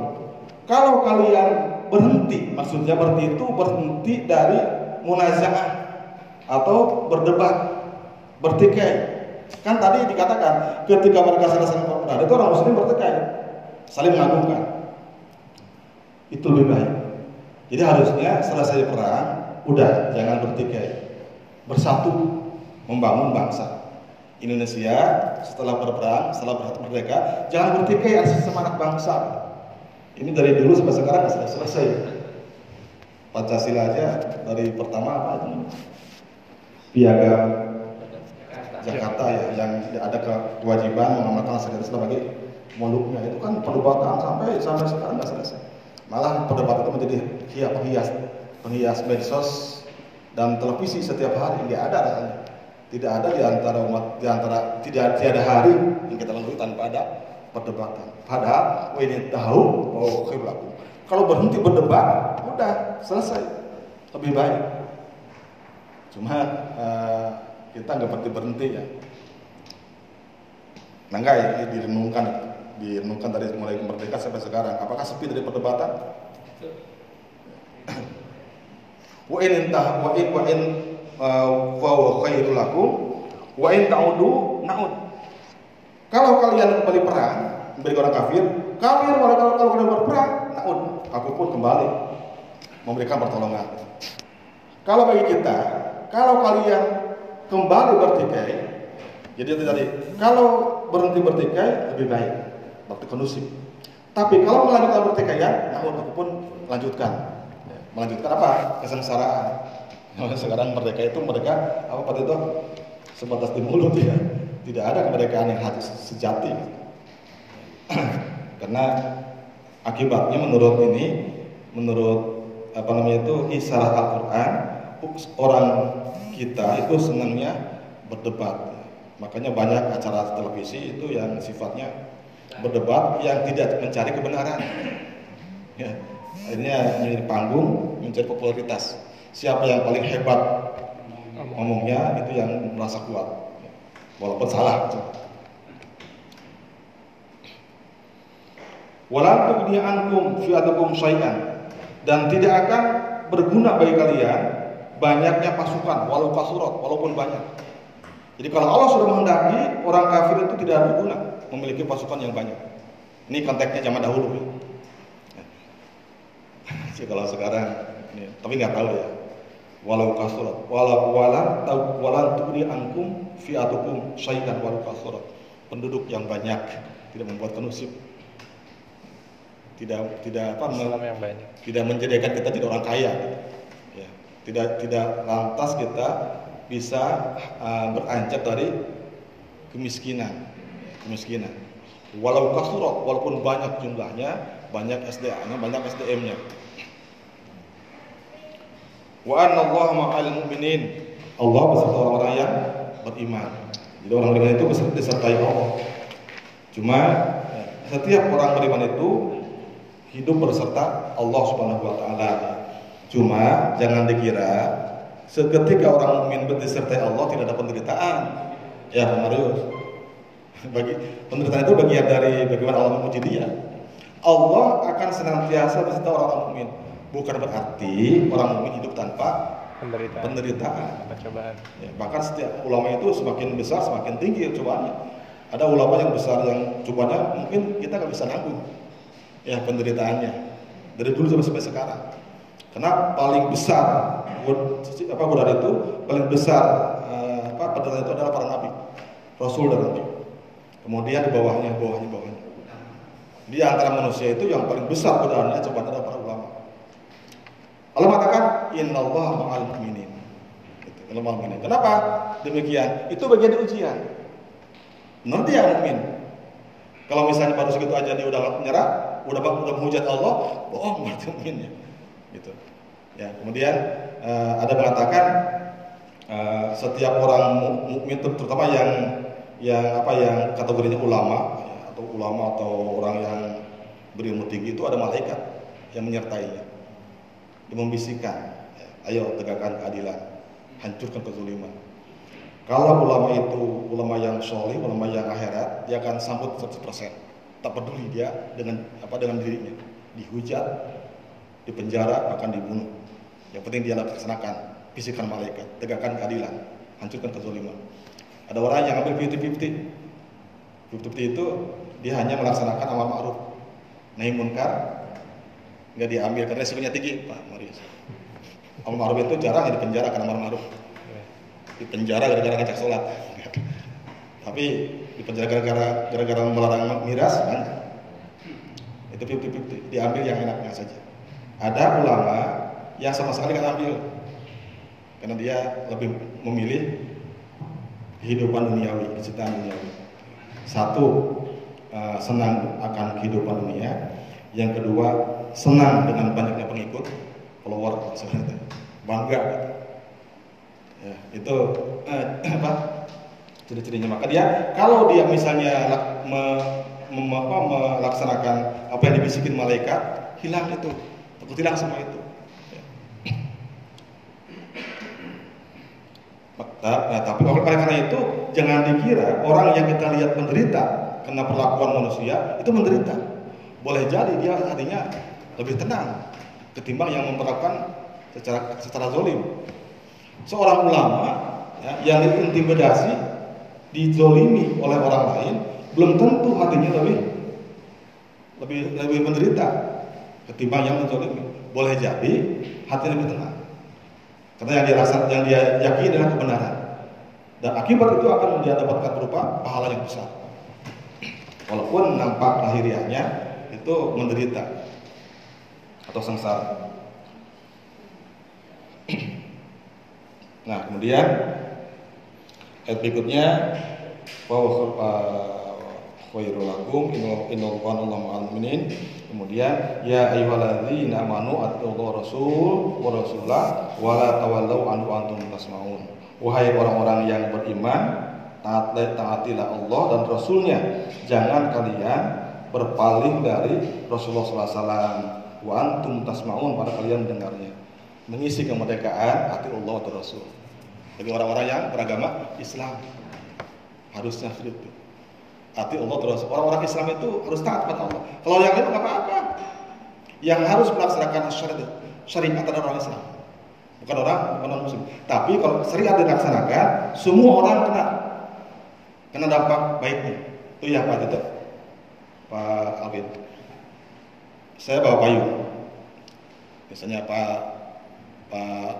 Kalau kalian berhenti, maksudnya berhenti itu berhenti dari munazaah atau berdebat, bertikai. Kan tadi dikatakan ketika mereka selesai berperang itu orang muslim bertikai, saling mengagumkan. Itu lebih baik. Jadi harusnya selesai perang, udah jangan bertikai, bersatu membangun bangsa. Indonesia setelah berperang, setelah merdeka, jangan bertikai atas semangat bangsa. Ini dari dulu sampai sekarang sudah selesai. Pancasila aja dari pertama apa itu? Piagam Jakarta ya, yang ada kewajiban mengamalkan segala sebagai muluknya itu kan perdebatan sampai sampai sekarang nggak selesai. Malah perdebatan itu menjadi hias penghias penghias medsos dan televisi setiap hari nggak ada rasanya tidak ada di antara umat di antara tidak tiada hari yang kita lalui tanpa ada perdebatan. Padahal ini tahu oh khiblaku. Kalau berhenti berdebat, udah selesai. Lebih baik. Cuma uh, kita nggak berhenti berhenti ya. Nah enggak ya, direnungkan direnungkan dari mulai kemerdekaan sampai sekarang. Apakah sepi dari perdebatan? wa in intah wa in wa in wa khairul lakum wa in ta'udu na'ud. Kalau kalian kembali perang bagi orang kafir, kafir kalau kalau, kalian berperang, na'ud, aku pun kembali memberikan pertolongan. Kalau bagi kita, kalau kalian kembali bertikai, jadi tadi, kalau berhenti bertikai lebih baik, waktu kondusif. Tapi kalau melanjutkan bertikai ya, aku pun lanjutkan. Melanjutkan apa? Kesengsaraan sekarang merdeka itu mereka apa pada itu sebatas di mulut ya. Tidak ada kemerdekaan yang hati sejati. Karena akibatnya menurut ini, menurut apa namanya itu isyarat Al-Quran, orang kita itu senangnya berdebat. Makanya banyak acara televisi itu yang sifatnya berdebat yang tidak mencari kebenaran. Ya, akhirnya menjadi panggung, mencari popularitas siapa yang paling hebat ngomongnya itu yang merasa kuat. Walaupun salah. Walau dia ankum fi'atukum syai'an. Dan tidak akan berguna bagi kalian banyaknya pasukan walau kasurat walaupun banyak. Jadi kalau Allah sudah menghendaki orang kafir itu tidak berguna memiliki pasukan yang banyak. Ini konteksnya zaman dahulu. Ya. Kalau sekarang ini, tapi nggak tahu ya walau kasurat. Walau wala tau wala tubri ankum fiatukum syaitan walau kasurat. Penduduk yang banyak tidak membuat kondusif tidak tidak apa yang banyak. tidak menjadikan kita tidak orang kaya ya tidak tidak lantas kita bisa uh, beranjak dari kemiskinan. Kemiskinan. Walau kasurat walaupun banyak jumlahnya banyak SDA-nya banyak SDM-nya Wa anna Allah ma'al mu'minin. Allah beserta orang-orang yang beriman. Jadi orang beriman itu beserta disertai Allah. Cuma ya, setiap orang beriman itu hidup berserta Allah Subhanahu wa taala. Cuma jangan dikira seketika orang mukmin disertai Allah tidak ada penderitaan. Ya, Marius. Bagi penderitaan itu bagian dari bagaimana Allah memuji dia. Allah akan senantiasa beserta orang-orang mukmin bukan berarti orang mukmin hidup tanpa penderitaan. penderitaan. cobaan. Ya, bahkan setiap ulama itu semakin besar semakin tinggi cobaannya. Ada ulama yang besar yang cobanya mungkin kita nggak bisa nanggung ya penderitaannya dari dulu sampai, sampai sekarang. Karena paling besar apa godaan itu paling besar eh, apa penderitaan itu adalah para nabi, rasul dan nabi. Kemudian di bawahnya, bawahnya, bawahnya. Di antara manusia itu yang paling besar godaannya coba ada para ulama. Allah mengatakan Inna Allah ma'al mu'minin. Mu'minin. Kenapa demikian? Itu bagian ujian. Nanti dia mukmin. Kalau misalnya baru segitu aja dia udah menyerah, udah udah menghujat Allah, bohong berarti mukminnya. Gitu. Ya, kemudian uh, ada mengatakan uh, setiap orang mukmin terutama yang yang apa yang kategorinya ulama ya, atau ulama atau orang yang berilmu tinggi itu ada malaikat yang menyertainya. Membisikkan, ya, ayo tegakkan keadilan, hancurkan kezuliman. Kalau ulama itu ulama yang solih, ulama yang akhirat, dia akan sambut 100%. Tak peduli dia dengan apa dengan dirinya, dihujat, dipenjara, akan dibunuh. Yang penting dia laksanakan, bisikan malaikat, tegakkan keadilan, hancurkan kezaliman. Ada orang yang ambil 50-50. 50-50 itu dia hanya melaksanakan amal ma'ruf. Nahi munkar nggak diambil karena resikonya tinggi, Pak Marius. Amal ma'ruf itu jarang di penjara karena amal ma'ruf. Di penjara gara-gara ngajak sholat. Tapi di penjara gara-gara gara-gara melarang miras kan. Itu 50-50, diambil yang enaknya saja. Ada ulama yang sama sekali nggak ambil karena dia lebih memilih kehidupan duniawi, kecintaan duniawi. Satu, uh, senang akan kehidupan dunia. Yang kedua, senang dengan banyaknya pengikut, follower bangga. Ya, itu uh, apa? Ciri-cirinya maka dia kalau dia misalnya me, me, apa, melaksanakan apa yang dibisikin malaikat, hilang itu, atau hilang semua itu. Nah, tapi oleh karena itu jangan dikira orang yang kita lihat menderita karena perlakuan manusia itu menderita. Boleh jadi dia hatinya lebih tenang ketimbang yang memperlakukan secara secara zolim. Seorang ulama ya, yang diintimidasi, dizolimi oleh orang lain, belum tentu hatinya lebih lebih lebih menderita ketimbang yang menzolimi. Boleh jadi hatinya lebih tenang. Karena yang dia yang dia yakini adalah kebenaran. Dan akibat itu akan dia dapatkan berupa pahala yang besar. Walaupun nampak lahiriahnya itu menderita atau sengsara. Nah, kemudian ayat berikutnya bahwa khairul lakum innallaha ma'al mu'minin Kemudian ya ayyuhalladzina amanu atiiullah rasul wa rasulah wa la tawallau anhu antum tasmaun. Wahai orang-orang yang beriman, taat taatilah Allah dan Rasulnya. Jangan kalian berpaling dari Rasulullah SAW. Wa antum tasmaun pada kalian mendengarnya. Mengisi kemerdekaan hati Allah atau Rasul. Bagi orang-orang yang beragama Islam harusnya itu hati Allah terus. Orang-orang Islam itu harus taat kepada Allah. Kalau yang lain nggak apa-apa. Yang harus melaksanakan syariat, syariat adalah orang Islam. Bukan orang, bukan orang Muslim. Tapi kalau syariat dilaksanakan, semua orang kena kena dampak baiknya. Itu ya Pak Tito, Pak Alvin. Saya bawa payung. Biasanya Pak Pak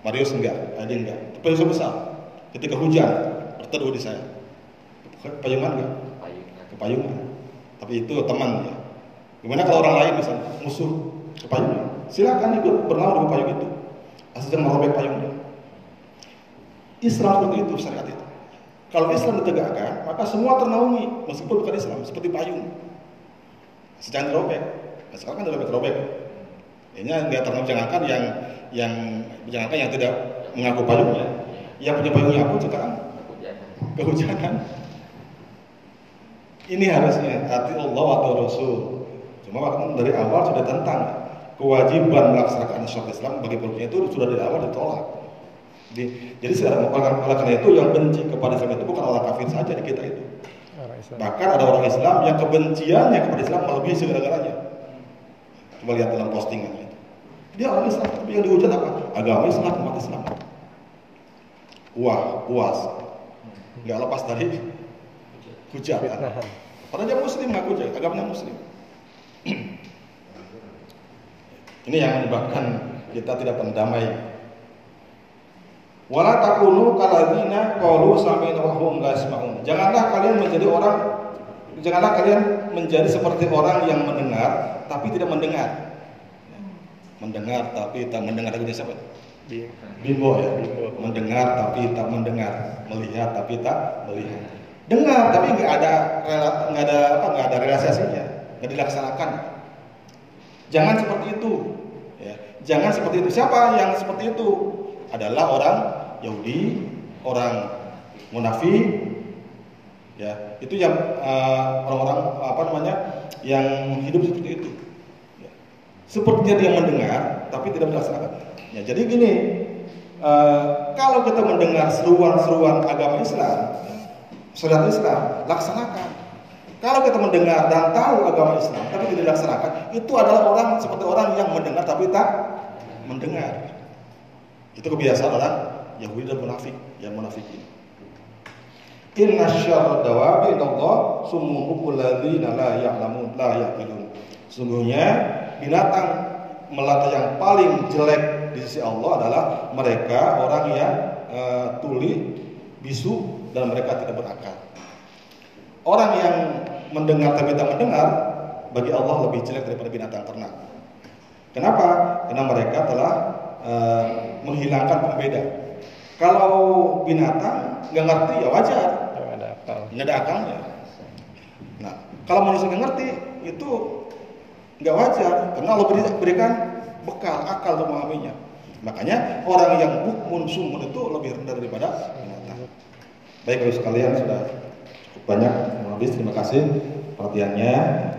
Marius enggak, Adi enggak. Payung besar. Ketika hujan berteduh di saya. Payungan enggak? kepayungan. Tapi itu teman ya. Gimana kalau orang lain misalnya musuh kepayungan? Silakan ikut bernaung di payung itu. Asal jangan merobek payungnya. Islam seperti itu syariat itu. Kalau Islam ditegakkan, maka semua ternaungi meskipun bukan Islam seperti payung. Sedang dirobek. Nah, sekarang kan dirobek-robek. Ini nggak ternaung jangankan yang yang jangankan yang tidak mengaku payungnya, yang punya payungnya pun sekarang kehujanan. Ini harusnya hati Allah atau Rasul. Cuma waktu dari awal sudah tentang kewajiban melaksanakan syariat Islam bagi penduduknya itu sudah dari awal ditolak. Jadi, jadi sekarang oleh karena itu yang benci kepada Islam itu bukan orang kafir saja di kita itu. Bahkan ada orang Islam yang kebenciannya kepada Islam melebihi segala-galanya. Coba lihat dalam postingan itu. Dia orang Islam, tapi yang dihujat apa? Agama Islam, umat Islam. Wah, puas. Nggak lepas dari hujatan. Padahal dia muslim ngaku aja, agamanya muslim. Ini yang menyebabkan kita tidak pendamai. Wala takunu kaladzina qalu sami'na wa hum la Janganlah kalian menjadi orang Janganlah kalian menjadi seperti orang yang mendengar tapi tidak mendengar. Mendengar tapi tak mendengar lagi siapa? Bimbo ya. Mendengar tapi tak mendengar, melihat tapi tak melihat. Dengar tapi nggak ada nggak ada apa nggak ada realisasinya, nggak dilaksanakan. Jangan seperti itu. Ya. Jangan seperti itu. Siapa yang seperti itu? Adalah orang Yahudi, orang munafik, ya itu yang uh, orang-orang apa namanya yang hidup seperti itu. Ya. Sepertinya dia mendengar, tapi tidak melaksanakan. Ya, jadi gini, uh, kalau kita mendengar seruan-seruan agama Islam, syariat Islam, laksanakan. Kalau kita mendengar dan tahu agama Islam tapi tidak dilaksanakan, itu adalah orang seperti orang yang mendengar tapi tak mendengar. Itu kebiasaan orang Yahudi dan munafik, yang munafik ini. Inna syarra dawabi Allah summuhul ladzina la ya'lamun la ya'qilun. Sungguhnya binatang melata yang paling jelek di sisi Allah adalah mereka orang yang uh, tuli, bisu dan mereka tidak berakal. Orang yang mendengar tapi tak mendengar bagi Allah lebih jelek daripada binatang ternak. Kenapa? Karena mereka telah uh, menghilangkan pembeda. Kalau binatang nggak ngerti ya wajar, Nggak ada akalnya. Nah, kalau manusia nggak ngerti itu nggak wajar karena Allah beri, berikan bekal akal untuk memahaminya. Makanya orang yang bukmun sumun itu lebih rendah daripada binatang. Baik, kalau sekalian sudah cukup banyak habis. Terima kasih perhatiannya.